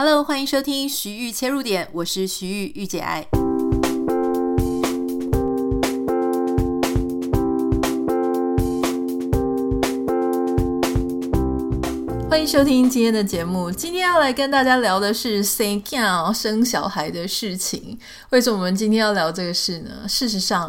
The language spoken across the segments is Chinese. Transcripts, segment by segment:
Hello，欢迎收听徐玉切入点，我是徐玉玉姐爱。欢迎收听今天的节目。今天要来跟大家聊的是生囝生小孩的事情。为什么我们今天要聊这个事呢？事实上，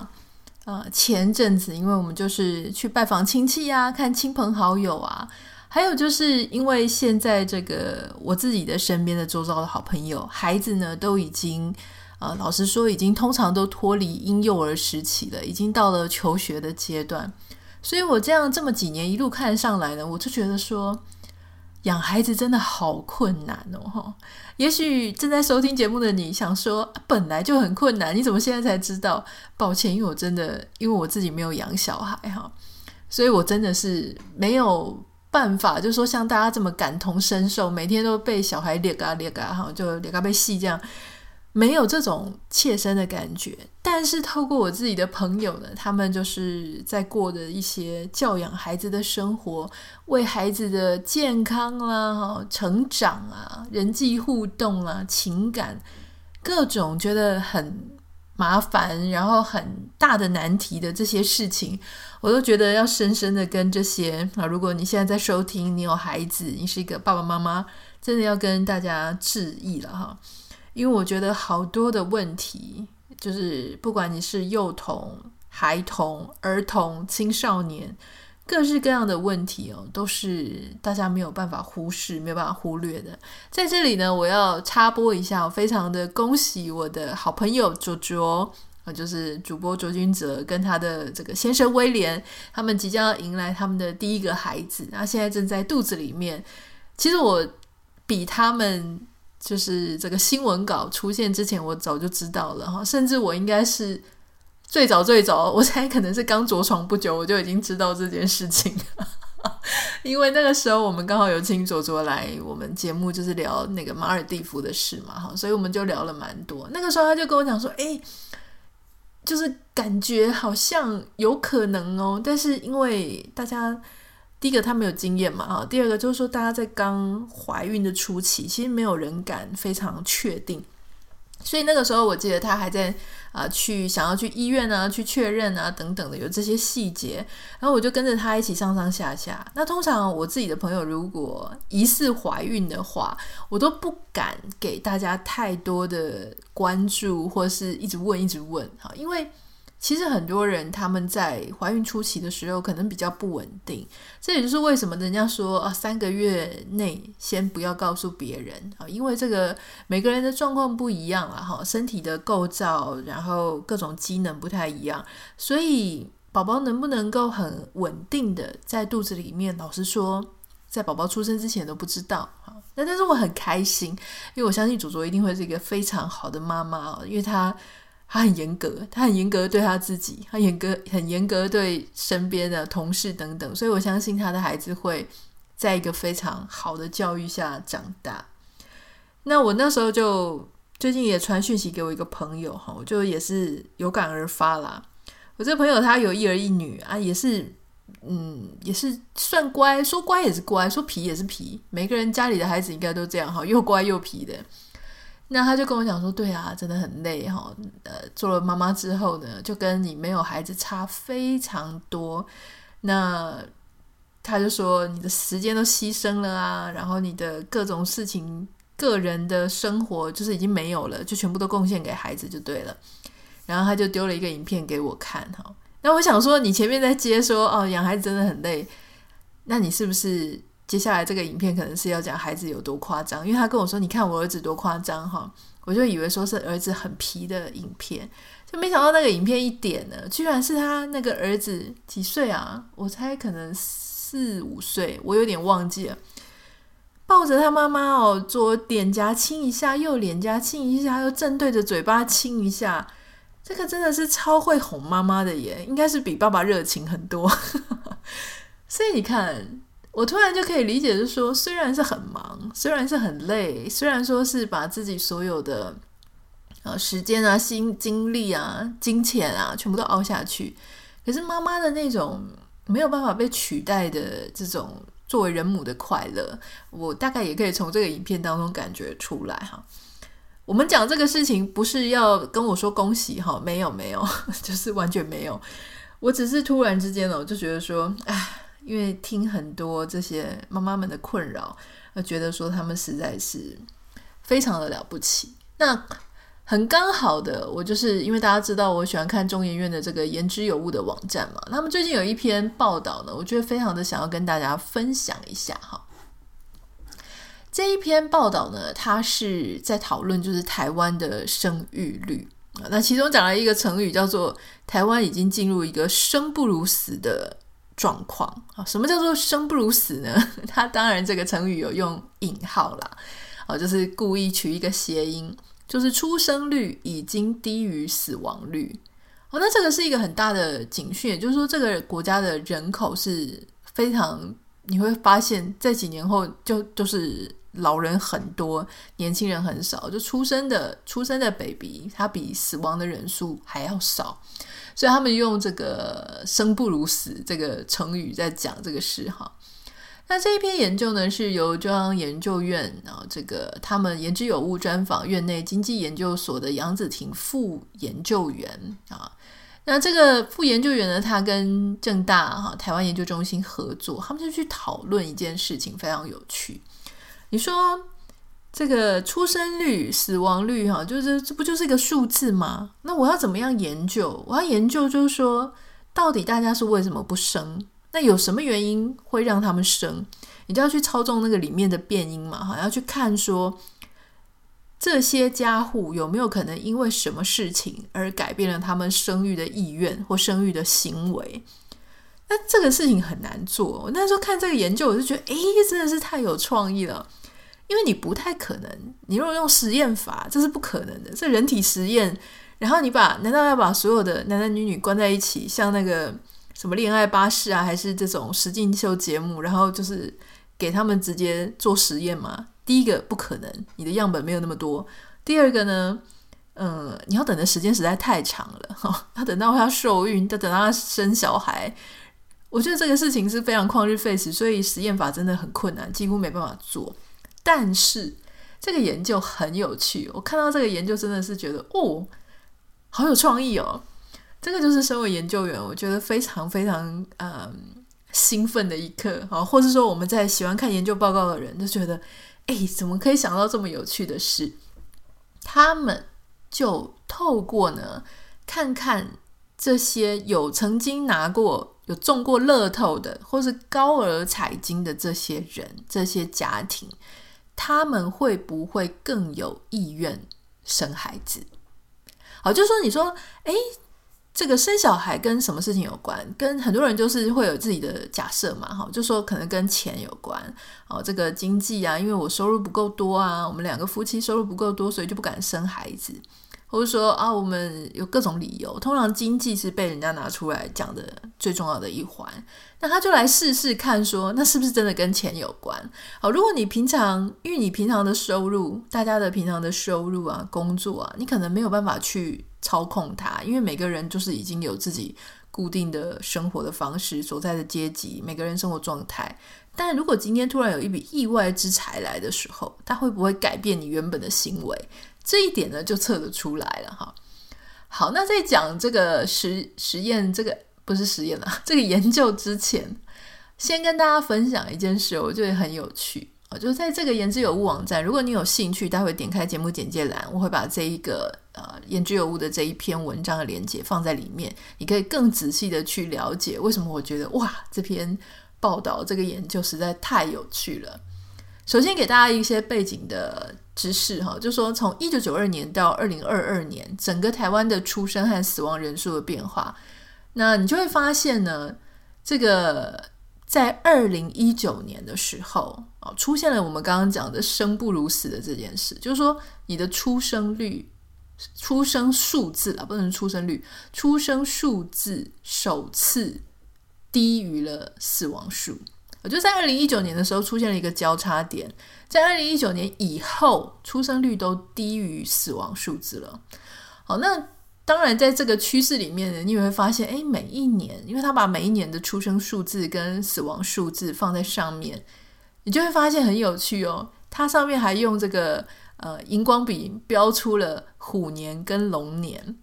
啊、呃，前阵子因为我们就是去拜访亲戚啊，看亲朋好友啊。还有就是因为现在这个我自己的身边的周遭的好朋友，孩子呢都已经，呃，老实说已经通常都脱离婴幼儿时期了，已经到了求学的阶段。所以我这样这么几年一路看上来呢，我就觉得说，养孩子真的好困难哦。也许正在收听节目的你想说，本来就很困难，你怎么现在才知道？抱歉，因为我真的因为我自己没有养小孩哈，所以我真的是没有。办法就是说，像大家这么感同身受，每天都被小孩捏啊捏啊，哈，就捏啊被戏这样，没有这种切身的感觉。但是透过我自己的朋友呢，他们就是在过的一些教养孩子的生活，为孩子的健康啦、哈成长啊、人际互动啊、情感各种觉得很。麻烦，然后很大的难题的这些事情，我都觉得要深深的跟这些啊，如果你现在在收听，你有孩子，你是一个爸爸妈妈，真的要跟大家致意了哈，因为我觉得好多的问题，就是不管你是幼童、孩童、儿童、青少年。各式各样的问题哦，都是大家没有办法忽视、没有办法忽略的。在这里呢，我要插播一下，我非常的恭喜我的好朋友卓卓就是主播卓君泽跟他的这个先生威廉，他们即将要迎来他们的第一个孩子，那现在正在肚子里面。其实我比他们就是这个新闻稿出现之前，我早就知道了哈，甚至我应该是。最早最早，我猜可能是刚着床不久，我就已经知道这件事情。因为那个时候我们刚好有请卓卓来我们节目，就是聊那个马尔地夫的事嘛，哈，所以我们就聊了蛮多。那个时候他就跟我讲说，诶，就是感觉好像有可能哦，但是因为大家第一个他没有经验嘛，啊，第二个就是说大家在刚怀孕的初期，其实没有人敢非常确定。所以那个时候，我记得他还在啊、去想要去医院啊，去确认啊，等等的，有这些细节。然后我就跟着他一起上上下下。那通常我自己的朋友如果疑似怀孕的话，我都不敢给大家太多的关注，或是一直问一直问哈，因为。其实很多人他们在怀孕初期的时候可能比较不稳定，这也就是为什么人家说啊，三个月内先不要告诉别人啊，因为这个每个人的状况不一样啊，哈，身体的构造，然后各种机能不太一样，所以宝宝能不能够很稳定的在肚子里面，老实说，在宝宝出生之前都不知道啊。那但是我很开心，因为我相信祖祖一定会是一个非常好的妈妈哦，因为她。他很严格，他很严格对他自己，他严格很严格对身边的同事等等，所以我相信他的孩子会在一个非常好的教育下长大。那我那时候就最近也传讯息给我一个朋友哈，我就也是有感而发啦。我这朋友他有一儿一女啊，也是嗯，也是算乖，说乖也是乖，说皮也是皮。每个人家里的孩子应该都这样哈，又乖又皮的。那他就跟我讲说，对啊，真的很累哈。呃，做了妈妈之后呢，就跟你没有孩子差非常多。那他就说，你的时间都牺牲了啊，然后你的各种事情、个人的生活就是已经没有了，就全部都贡献给孩子就对了。然后他就丢了一个影片给我看哈。那我想说，你前面在接说哦，养孩子真的很累，那你是不是？接下来这个影片可能是要讲孩子有多夸张，因为他跟我说：“你看我儿子多夸张哈！”我就以为说是儿子很皮的影片，就没想到那个影片一点呢，居然是他那个儿子几岁啊？我猜可能四五岁，我有点忘记了。抱着他妈妈哦，左脸颊亲一下，右脸颊亲一下，又正对着嘴巴亲一下，这个真的是超会哄妈妈的耶，应该是比爸爸热情很多。所以你看。我突然就可以理解，就是说，虽然是很忙，虽然是很累，虽然说是把自己所有的呃时间啊、心精力啊、金钱啊，全部都凹下去，可是妈妈的那种没有办法被取代的这种作为人母的快乐，我大概也可以从这个影片当中感觉出来哈。我们讲这个事情不是要跟我说恭喜哈，没有没有，就是完全没有。我只是突然之间呢，我就觉得说，哎，因为听很多这些妈妈们的困扰，而觉得说他们实在是非常的了不起。那很刚好的，我就是因为大家知道我喜欢看中研院的这个言之有物的网站嘛，他们最近有一篇报道呢，我觉得非常的想要跟大家分享一下哈。这一篇报道呢，它是在讨论就是台湾的生育率，那其中讲了一个成语叫做“台湾已经进入一个生不如死的状况”啊。什么叫做“生不如死”呢？它当然这个成语有用引号啦，啊，就是故意取一个谐音，就是出生率已经低于死亡率。哦，那这个是一个很大的警讯，也就是说这个国家的人口是非常，你会发现在几年后就就是。老人很多，年轻人很少，就出生的出生的 baby，他比死亡的人数还要少，所以他们用这个“生不如死”这个成语在讲这个事哈。那这一篇研究呢，是由中央研究院啊，这个他们言之有物专访院内经济研究所的杨子婷副研究员啊。那这个副研究员呢，他跟正大哈台湾研究中心合作，他们就去讨论一件事情，非常有趣。你说这个出生率、死亡率，哈，就是这不就是一个数字吗？那我要怎么样研究？我要研究，就是说，到底大家是为什么不生？那有什么原因会让他们生？你就要去操纵那个里面的变因嘛，哈，要去看说这些家户有没有可能因为什么事情而改变了他们生育的意愿或生育的行为。那这个事情很难做。我那时候看这个研究，我就觉得，诶，真的是太有创意了。因为你不太可能，你如果用实验法，这是不可能的。这人体实验，然后你把，难道要把所有的男男女女关在一起，像那个什么恋爱巴士啊，还是这种实境秀节目，然后就是给他们直接做实验吗？第一个不可能，你的样本没有那么多。第二个呢，嗯，你要等的时间实在太长了，哈，要等到他受孕，要等到他生小孩，我觉得这个事情是非常旷日费时，所以实验法真的很困难，几乎没办法做。但是这个研究很有趣，我看到这个研究真的是觉得哦，好有创意哦！这个就是身为研究员，我觉得非常非常嗯兴奋的一刻啊，或是说我们在喜欢看研究报告的人就觉得，哎，怎么可以想到这么有趣的事？他们就透过呢，看看这些有曾经拿过、有中过乐透的，或是高额彩金的这些人、这些家庭。他们会不会更有意愿生孩子？好，就说，你说，诶，这个生小孩跟什么事情有关？跟很多人就是会有自己的假设嘛，哈，就说可能跟钱有关，哦，这个经济啊，因为我收入不够多啊，我们两个夫妻收入不够多，所以就不敢生孩子。或者说啊，我们有各种理由，通常经济是被人家拿出来讲的最重要的一环。那他就来试试看说，那是不是真的跟钱有关？好，如果你平常，因为你平常的收入，大家的平常的收入啊，工作啊，你可能没有办法去操控它，因为每个人就是已经有自己固定的生活的方式，所在的阶级，每个人生活状态。但如果今天突然有一笔意外之财来的时候，它会不会改变你原本的行为？这一点呢，就测得出来了哈。好，那在讲这个实实验，这个不是实验了，这个研究之前，先跟大家分享一件事，我觉得很有趣啊。就是在这个言之有物网站，如果你有兴趣，待会点开节目简介栏，我会把这一个呃言之有物的这一篇文章的连接放在里面，你可以更仔细的去了解为什么我觉得哇，这篇报道这个研究实在太有趣了。首先给大家一些背景的知识哈，就说从一九九二年到二零二二年，整个台湾的出生和死亡人数的变化，那你就会发现呢，这个在二零一九年的时候啊，出现了我们刚刚讲的生不如死的这件事，就是说你的出生率、出生数字啊，不能出生率，出生数字首次低于了死亡数。我就在二零一九年的时候出现了一个交叉点，在二零一九年以后，出生率都低于死亡数字了。好，那当然，在这个趋势里面呢，你也会发现，哎，每一年，因为他把每一年的出生数字跟死亡数字放在上面，你就会发现很有趣哦。它上面还用这个呃荧光笔标出了虎年跟龙年。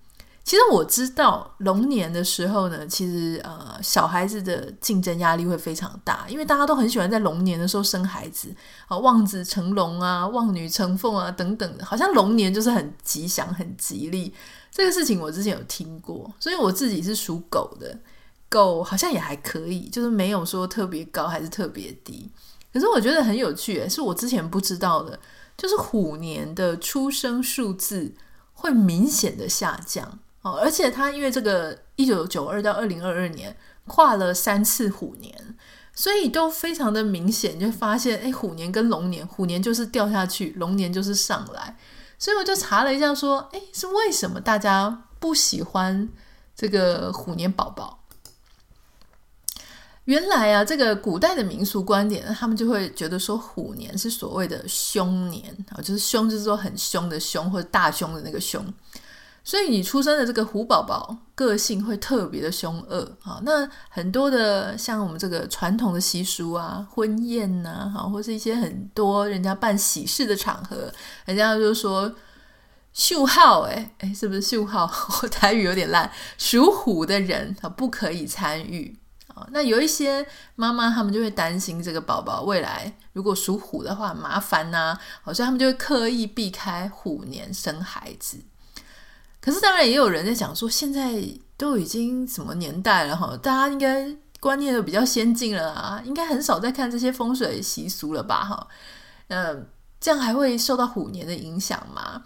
其实我知道龙年的时候呢，其实呃小孩子的竞争压力会非常大，因为大家都很喜欢在龙年的时候生孩子啊，望子成龙啊，望女成凤啊等等，好像龙年就是很吉祥、很吉利。这个事情我之前有听过，所以我自己是属狗的，狗好像也还可以，就是没有说特别高还是特别低。可是我觉得很有趣，是我之前不知道的，就是虎年的出生数字会明显的下降。而且他因为这个一九九二到二零二二年跨了三次虎年，所以都非常的明显，就发现哎，虎年跟龙年，虎年就是掉下去，龙年就是上来。所以我就查了一下，说，哎，是为什么大家不喜欢这个虎年宝宝？原来啊，这个古代的民俗观点，他们就会觉得说，虎年是所谓的凶年啊，就是凶，就是说很凶的凶，或者大凶的那个凶。所以你出生的这个虎宝宝个性会特别的凶恶啊。那很多的像我们这个传统的习俗啊，婚宴呐，哈，或是一些很多人家办喜事的场合，人家就说秀号，哎哎，是不是秀号？我台语有点烂，属虎的人啊不可以参与啊。那有一些妈妈他们就会担心这个宝宝未来如果属虎的话麻烦呐，所以他们就会刻意避开虎年生孩子。可是当然也有人在讲说，现在都已经什么年代了哈，大家应该观念都比较先进了啊，应该很少在看这些风水习俗了吧哈？嗯，这样还会受到虎年的影响吗？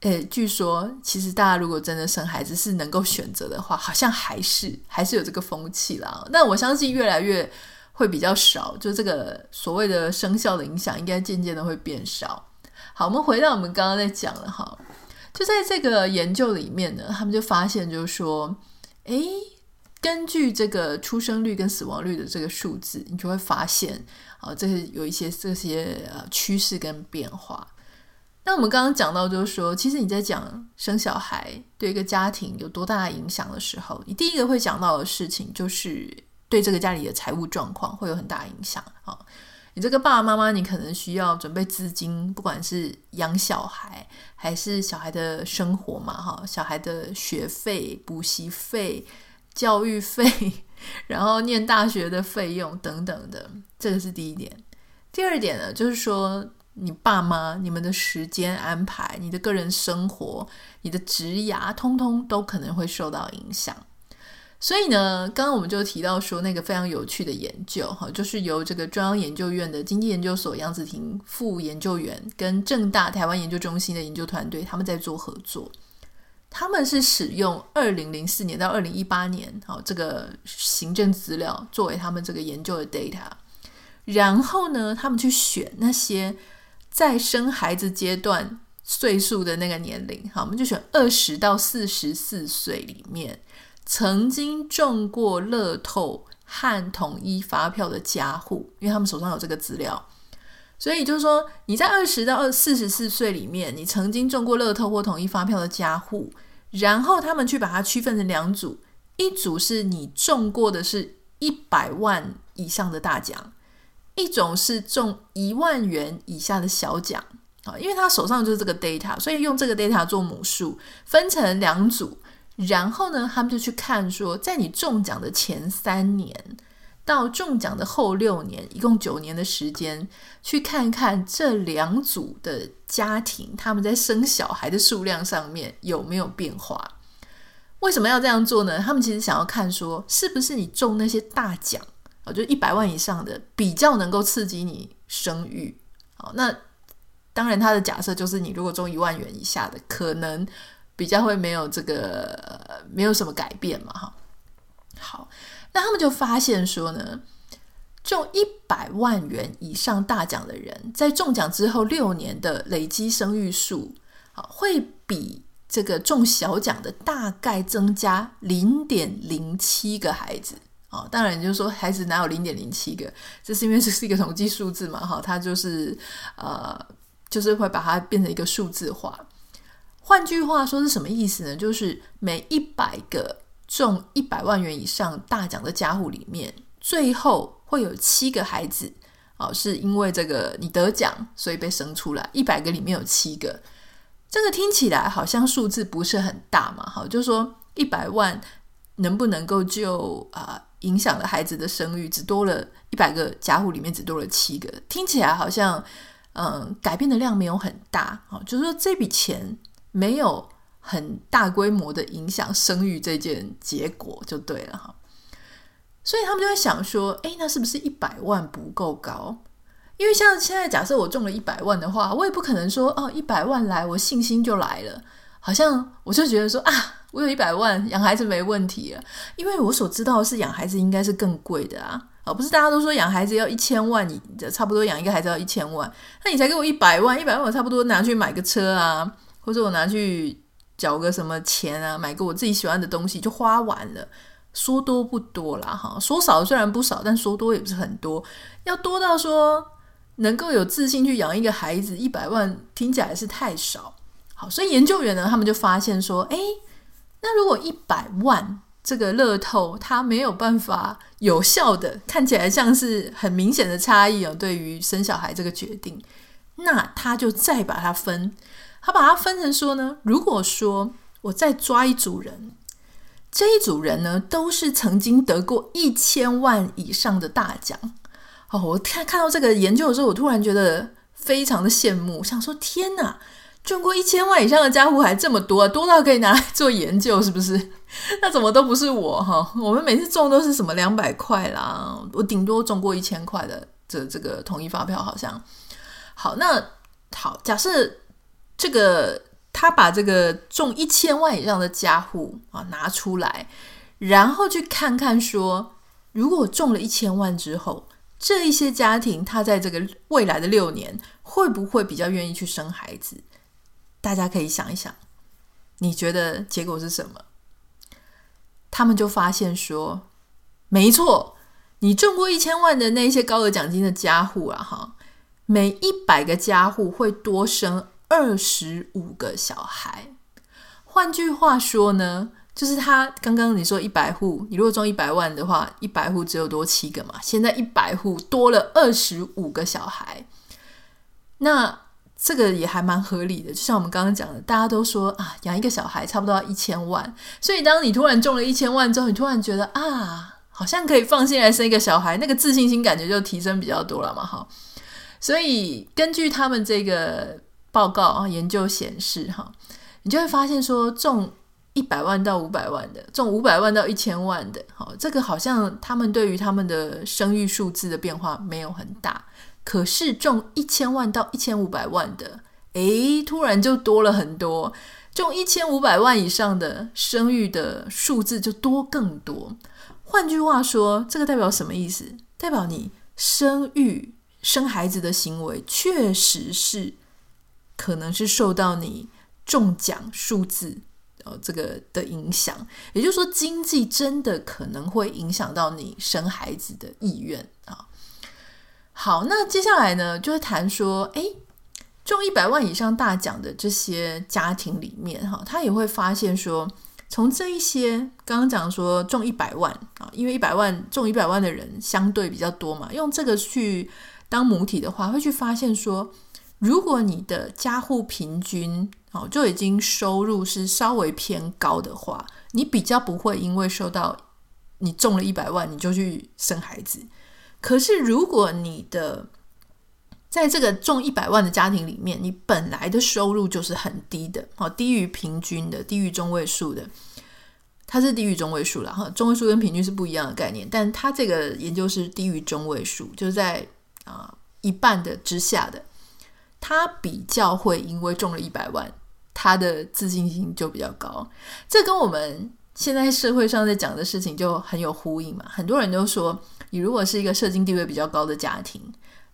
诶，据说其实大家如果真的生孩子是能够选择的话，好像还是还是有这个风气啦。但我相信越来越会比较少，就这个所谓的生肖的影响，应该渐渐的会变少。好，我们回到我们刚刚在讲了哈。就在这个研究里面呢，他们就发现，就是说，诶，根据这个出生率跟死亡率的这个数字，你就会发现，啊，这是有一些这些呃趋势跟变化。那我们刚刚讲到，就是说，其实你在讲生小孩对一个家庭有多大的影响的时候，你第一个会讲到的事情，就是对这个家里的财务状况会有很大影响啊。你这个爸爸妈妈，你可能需要准备资金，不管是养小孩，还是小孩的生活嘛，哈，小孩的学费、补习费、教育费，然后念大学的费用等等的，这个是第一点。第二点呢，就是说你爸妈、你们的时间安排、你的个人生活、你的职涯，通通都可能会受到影响。所以呢，刚刚我们就提到说那个非常有趣的研究，哈，就是由这个中央研究院的经济研究所杨子婷副研究员跟正大台湾研究中心的研究团队，他们在做合作。他们是使用二零零四年到二零一八年，好，这个行政资料作为他们这个研究的 data，然后呢，他们去选那些在生孩子阶段岁数的那个年龄，好，我们就选二十到四十四岁里面。曾经中过乐透和统一发票的家户，因为他们手上有这个资料，所以就是说你在二十到二四十四岁里面，你曾经中过乐透或统一发票的家户，然后他们去把它区分成两组，一组是你中过的是一百万以上的大奖，一种是中一万元以下的小奖啊，因为他手上就是这个 data，所以用这个 data 做母数，分成两组。然后呢，他们就去看说，在你中奖的前三年到中奖的后六年，一共九年的时间，去看看这两组的家庭，他们在生小孩的数量上面有没有变化。为什么要这样做呢？他们其实想要看说，是不是你中那些大奖啊，就一百万以上的，比较能够刺激你生育。好，那当然他的假设就是，你如果中一万元以下的，可能。比较会没有这个没有什么改变嘛，哈。好，那他们就发现说呢，中一百万元以上大奖的人，在中奖之后六年的累积生育数，啊，会比这个中小奖的大概增加零点零七个孩子。啊，当然就是说孩子哪有零点零七个，这是因为这是一个统计数字嘛，哈，它就是呃，就是会把它变成一个数字化。换句话说是什么意思呢？就是每一百个中一百万元以上大奖的家户里面，最后会有七个孩子哦，是因为这个你得奖，所以被生出来。一百个里面有七个，这个听起来好像数字不是很大嘛？好，就是说一百万能不能够就啊？影响了孩子的生育，只多了一百个家户里面只多了七个，听起来好像嗯改变的量没有很大，哦，就是说这笔钱没有很大规模的影响生育这件结果就对了哈，所以他们就会想说，诶，那是不是一百万不够高？因为像现在假设我中了一百万的话，我也不可能说哦一百万来我信心就来了，好像我就觉得说啊。我有一百万养孩子没问题了，因为我所知道是养孩子应该是更贵的啊，而不是大家都说养孩子要一千万，你差不多养一个孩子要一千万，那你才给我一百万，一百万我差不多拿去买个车啊，或者我拿去缴个什么钱啊，买个我自己喜欢的东西就花完了，说多不多啦哈，说少虽然不少，但说多也不是很多，要多到说能够有自信去养一个孩子，一百万听起来是太少，好，所以研究员呢，他们就发现说，诶。那如果一百万这个乐透，它没有办法有效的看起来像是很明显的差异哦，对于生小孩这个决定，那他就再把它分，他把它分成说呢，如果说我再抓一组人，这一组人呢都是曾经得过一千万以上的大奖哦，我看看到这个研究的时候，我突然觉得非常的羡慕，想说天哪！中过一千万以上的家伙还这么多，多到可以拿来做研究，是不是？那怎么都不是我哈？我们每次中都是什么两百块啦，我顶多中过一千块的这这个统一发票，好像。好，那好，假设这个他把这个中一千万以上的家户啊拿出来，然后去看看说，如果中了一千万之后，这一些家庭他在这个未来的六年会不会比较愿意去生孩子？大家可以想一想，你觉得结果是什么？他们就发现说，没错，你中过一千万的那些高额奖金的家户啊，哈，每一百个家户会多生二十五个小孩。换句话说呢，就是他刚刚你说一百户，你如果中一百万的话，一百户只有多七个嘛，现在一百户多了二十五个小孩，那。这个也还蛮合理的，就像我们刚刚讲的，大家都说啊，养一个小孩差不多要一千万，所以当你突然中了一千万之后，你突然觉得啊，好像可以放心来生一个小孩，那个自信心感觉就提升比较多了嘛，哈。所以根据他们这个报告啊，研究显示哈，你就会发现说，中一百万到五百万的，中五百万到一千万的，好，这个好像他们对于他们的生育数字的变化没有很大。可是中一千万到一千五百万的，诶，突然就多了很多。中一千五百万以上的生育的数字就多更多。换句话说，这个代表什么意思？代表你生育生孩子的行为确实是可能是受到你中奖数字呃这个的影响。也就是说，经济真的可能会影响到你生孩子的意愿啊。好，那接下来呢，就会谈说，诶，中一百万以上大奖的这些家庭里面，哈，他也会发现说，从这一些刚刚讲说中一百万啊，因为一百万中一百万的人相对比较多嘛，用这个去当母体的话，会去发现说，如果你的家户平均哦就已经收入是稍微偏高的话，你比较不会因为受到你中了一百万你就去生孩子。可是，如果你的在这个中一百万的家庭里面，你本来的收入就是很低的，哦，低于平均的，低于中位数的，它是低于中位数了哈。中位数跟平均是不一样的概念，但它这个研究是低于中位数，就是在啊一半的之下的，他比较会因为中了一百万，他的自信心就比较高。这跟我们现在社会上在讲的事情就很有呼应嘛。很多人都说。你如果是一个社经地位比较高的家庭，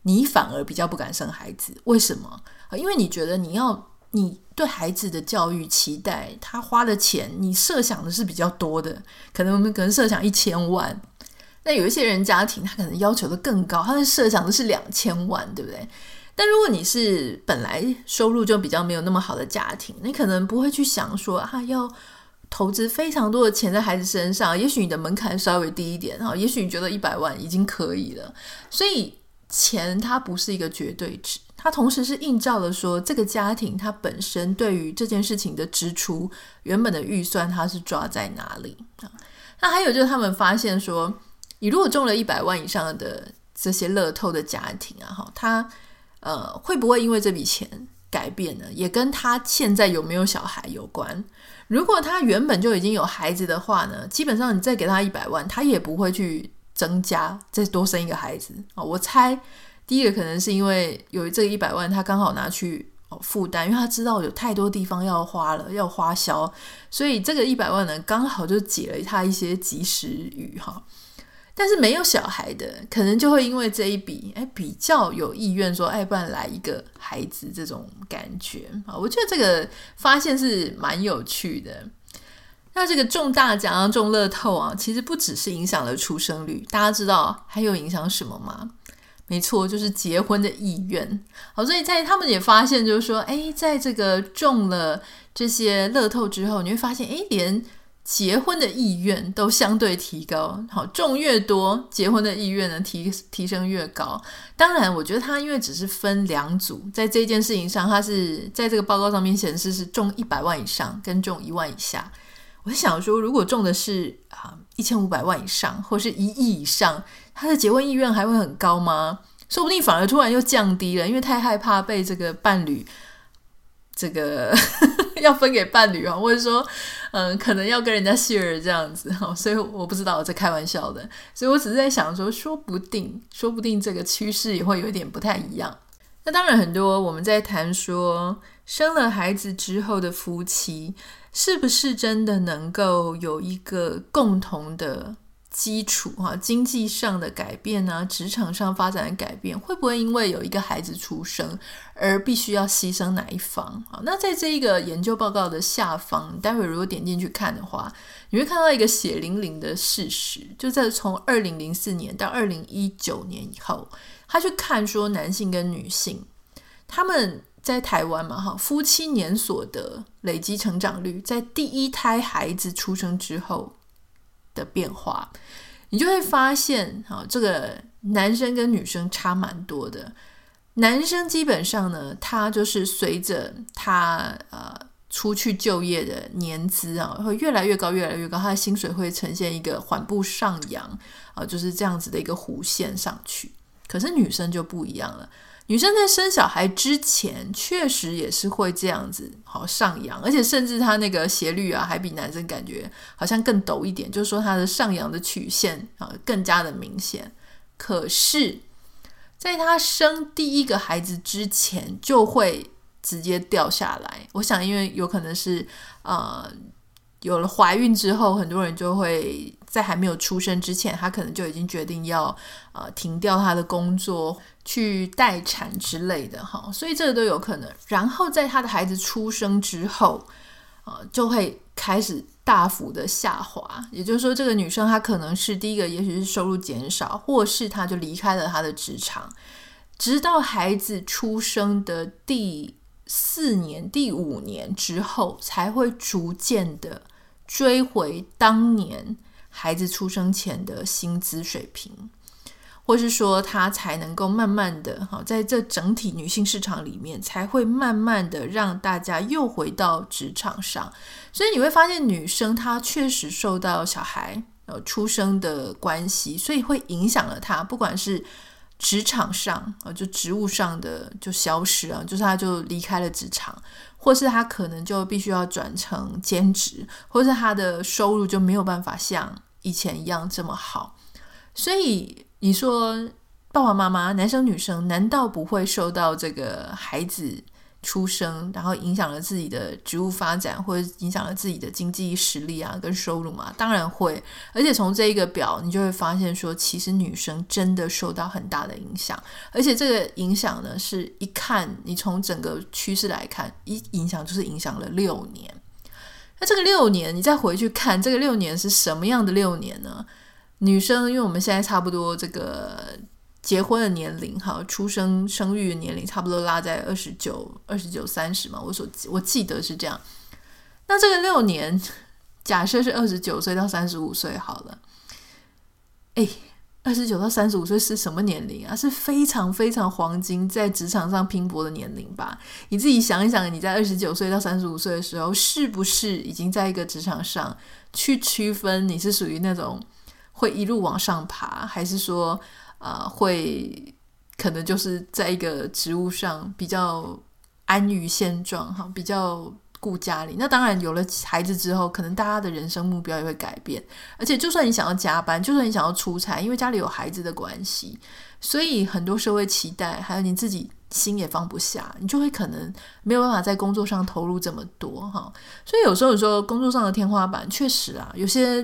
你反而比较不敢生孩子。为什么？因为你觉得你要你对孩子的教育期待，他花的钱，你设想的是比较多的，可能我们可能设想一千万。那有一些人家庭，他可能要求的更高，他的设想的是两千万，对不对？但如果你是本来收入就比较没有那么好的家庭，你可能不会去想说啊，要投资非常多的钱在孩子身上。也许你的门槛稍微低一点哈，也许你觉得一百万已经可以了。所以钱它不是一个绝对值，它同时是映照了说这个家庭它本身对于这件事情的支出原本的预算它是抓在哪里啊？那还有就是他们发现说，你如果中了一百万以上的这些乐透的家庭啊，哈，他呃会不会因为这笔钱改变呢？也跟他现在有没有小孩有关。如果他原本就已经有孩子的话呢，基本上你再给他一百万，他也不会去增加再多生一个孩子啊。我猜第一个可能是因为有这一百万，他刚好拿去负担，因为他知道有太多地方要花了，要花销，所以这个一百万呢，刚好就解了他一些及时雨哈。但是没有小孩的，可能就会因为这一笔，哎，比较有意愿说，哎，不然来一个孩子这种感觉啊。我觉得这个发现是蛮有趣的。那这个中大奖啊，中乐透啊，其实不只是影响了出生率，大家知道还有影响什么吗？没错，就是结婚的意愿。好，所以在他们也发现，就是说，哎，在这个中了这些乐透之后，你会发现，哎，连结婚的意愿都相对提高，好，中越多，结婚的意愿呢提提升越高。当然，我觉得他因为只是分两组，在这件事情上，他是在这个报告上面显示是中一百万以上跟中一万以下。我想说，如果中的是啊一千五百万以上或是一亿以上，他的结婚意愿还会很高吗？说不定反而突然又降低了，因为太害怕被这个伴侣。这个 要分给伴侣啊，或者说，嗯，可能要跟人家 share 这样子哈，所以我不知道我在开玩笑的，所以我只是在想说，说不定，说不定这个趋势也会有一点不太一样。那当然，很多我们在谈说，生了孩子之后的夫妻，是不是真的能够有一个共同的基础哈，经济上的改变呢，职场上发展的改变，会不会因为有一个孩子出生而必须要牺牲哪一方？好，那在这一个研究报告的下方，待会如果点进去看的话，你会看到一个血淋淋的事实，就在从二零零四年到二零一九年以后，他去看说男性跟女性他们在台湾嘛，哈，夫妻年所得累积成长率，在第一胎孩子出生之后。的变化，你就会发现，哈，这个男生跟女生差蛮多的。男生基本上呢，他就是随着他呃出去就业的年资啊，会越来越高，越来越高，他的薪水会呈现一个缓步上扬啊，就是这样子的一个弧线上去。可是女生就不一样了。女生在生小孩之前，确实也是会这样子好上扬，而且甚至她那个斜率啊，还比男生感觉好像更陡一点，就是说她的上扬的曲线啊更加的明显。可是，在她生第一个孩子之前，就会直接掉下来。我想，因为有可能是呃。有了怀孕之后，很多人就会在还没有出生之前，他可能就已经决定要呃停掉他的工作，去待产之类的哈，所以这个都有可能。然后在他的孩子出生之后，呃，就会开始大幅的下滑。也就是说，这个女生她可能是第一个，也许是收入减少，或是她就离开了她的职场，直到孩子出生的第四年、第五年之后，才会逐渐的。追回当年孩子出生前的薪资水平，或是说他才能够慢慢的哈，在这整体女性市场里面，才会慢慢的让大家又回到职场上。所以你会发现，女生她确实受到小孩呃出生的关系，所以会影响了她，不管是。职场上啊，就职务上的就消失啊，就是他就离开了职场，或是他可能就必须要转成兼职，或是他的收入就没有办法像以前一样这么好。所以你说爸爸妈妈，男生女生，难道不会受到这个孩子出生，然后影响了自己的职务发展，或者影响了自己的经济实力啊，跟收入嘛？当然会。而且从这一个表，你就会发现说，其实女生真的受到很大的影响。而且这个影响呢，是一看你从整个趋势来看，一影响就是影响了六年。那这个六年，你再回去看这个六年是什么样的六年呢？女生，因为我们现在差不多这个。结婚的年龄哈，出生生育的年龄差不多拉在二十九、二十九、三十嘛，我所我记得是这样。那这个六年，假设是二十九岁到三十五岁好了，哎。二十九到三十五岁是什么年龄啊？是非常非常黄金，在职场上拼搏的年龄吧？你自己想一想，你在二十九岁到三十五岁的时候，是不是已经在一个职场上去区分你是属于那种会一路往上爬，还是说啊、呃，会可能就是在一个职务上比较安于现状哈，比较。顾家里，那当然有了孩子之后，可能大家的人生目标也会改变。而且，就算你想要加班，就算你想要出差，因为家里有孩子的关系，所以很多社会期待，还有你自己心也放不下，你就会可能没有办法在工作上投入这么多哈。所以有时候，有时候工作上的天花板确实啊，有些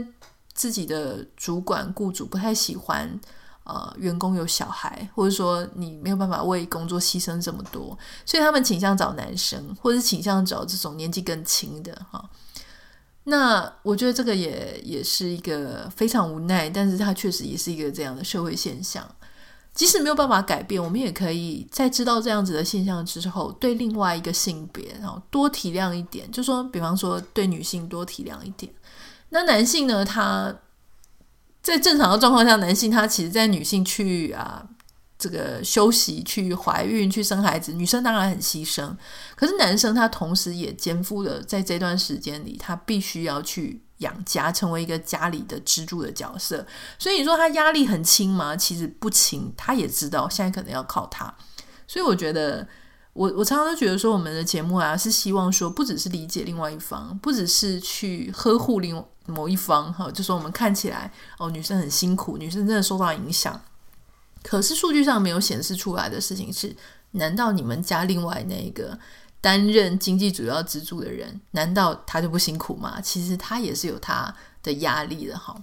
自己的主管、雇主不太喜欢。呃，员工有小孩，或者说你没有办法为工作牺牲这么多，所以他们倾向找男生，或者倾向找这种年纪更轻的哈。那我觉得这个也也是一个非常无奈，但是它确实也是一个这样的社会现象。即使没有办法改变，我们也可以在知道这样子的现象之后，对另外一个性别，然后多体谅一点。就说，比方说对女性多体谅一点，那男性呢，他。在正常的状况下，男性他其实，在女性去啊这个休息、去怀孕、去生孩子，女生当然很牺牲。可是男生他同时也肩负了在这段时间里，他必须要去养家，成为一个家里的支柱的角色。所以你说他压力很轻吗？其实不轻，他也知道现在可能要靠他。所以我觉得。我我常常都觉得说，我们的节目啊，是希望说，不只是理解另外一方，不只是去呵护另某一方，哈，就说我们看起来哦，女生很辛苦，女生真的受到影响。可是数据上没有显示出来的事情是，难道你们家另外那个担任经济主要支柱的人，难道他就不辛苦吗？其实他也是有他的压力的，哈。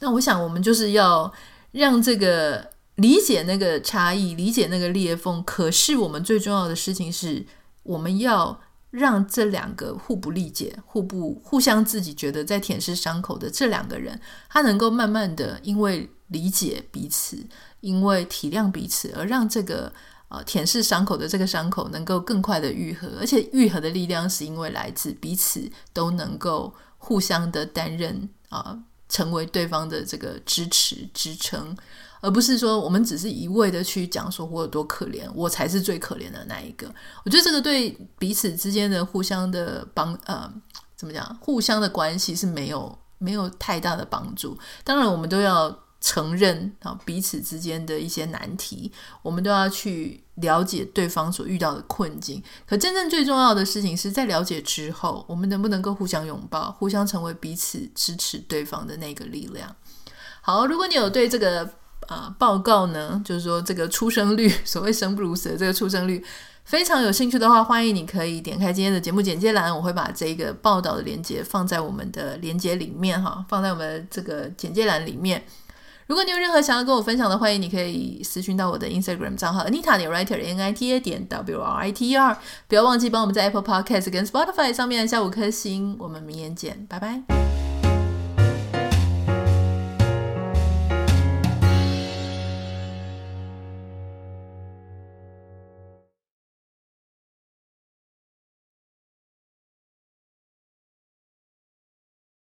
那我想，我们就是要让这个。理解那个差异，理解那个裂缝。可是我们最重要的事情是，我们要让这两个互不理解、互不互相自己觉得在舔舐伤口的这两个人，他能够慢慢的因为理解彼此，因为体谅彼此，而让这个呃舔舐伤口的这个伤口能够更快的愈合。而且愈合的力量是因为来自彼此都能够互相的担任啊、成为对方的这个支持支撑。而不是说我们只是一味的去讲说我有多可怜，我才是最可怜的那一个。我觉得这个对彼此之间的互相的帮呃怎么讲，互相的关系是没有没有太大的帮助。当然，我们都要承认啊彼此之间的一些难题，我们都要去了解对方所遇到的困境。可真正最重要的事情是在了解之后，我们能不能够互相拥抱，互相成为彼此支持对方的那个力量。好，如果你有对这个。啊，报告呢，就是说这个出生率，所谓生不如死的这个出生率，非常有兴趣的话，欢迎你可以点开今天的节目简介栏，我会把这个报道的链接放在我们的链接里面哈，放在我们这个简介栏里面。如果你有任何想要跟我分享的，欢迎你可以私讯到我的 Instagram 账号 Anita 点 Writer N I T A 点 W R I T E R，不要忘记帮我们在 Apple Podcast 跟 Spotify 上面下五颗星。我们明天见，拜拜。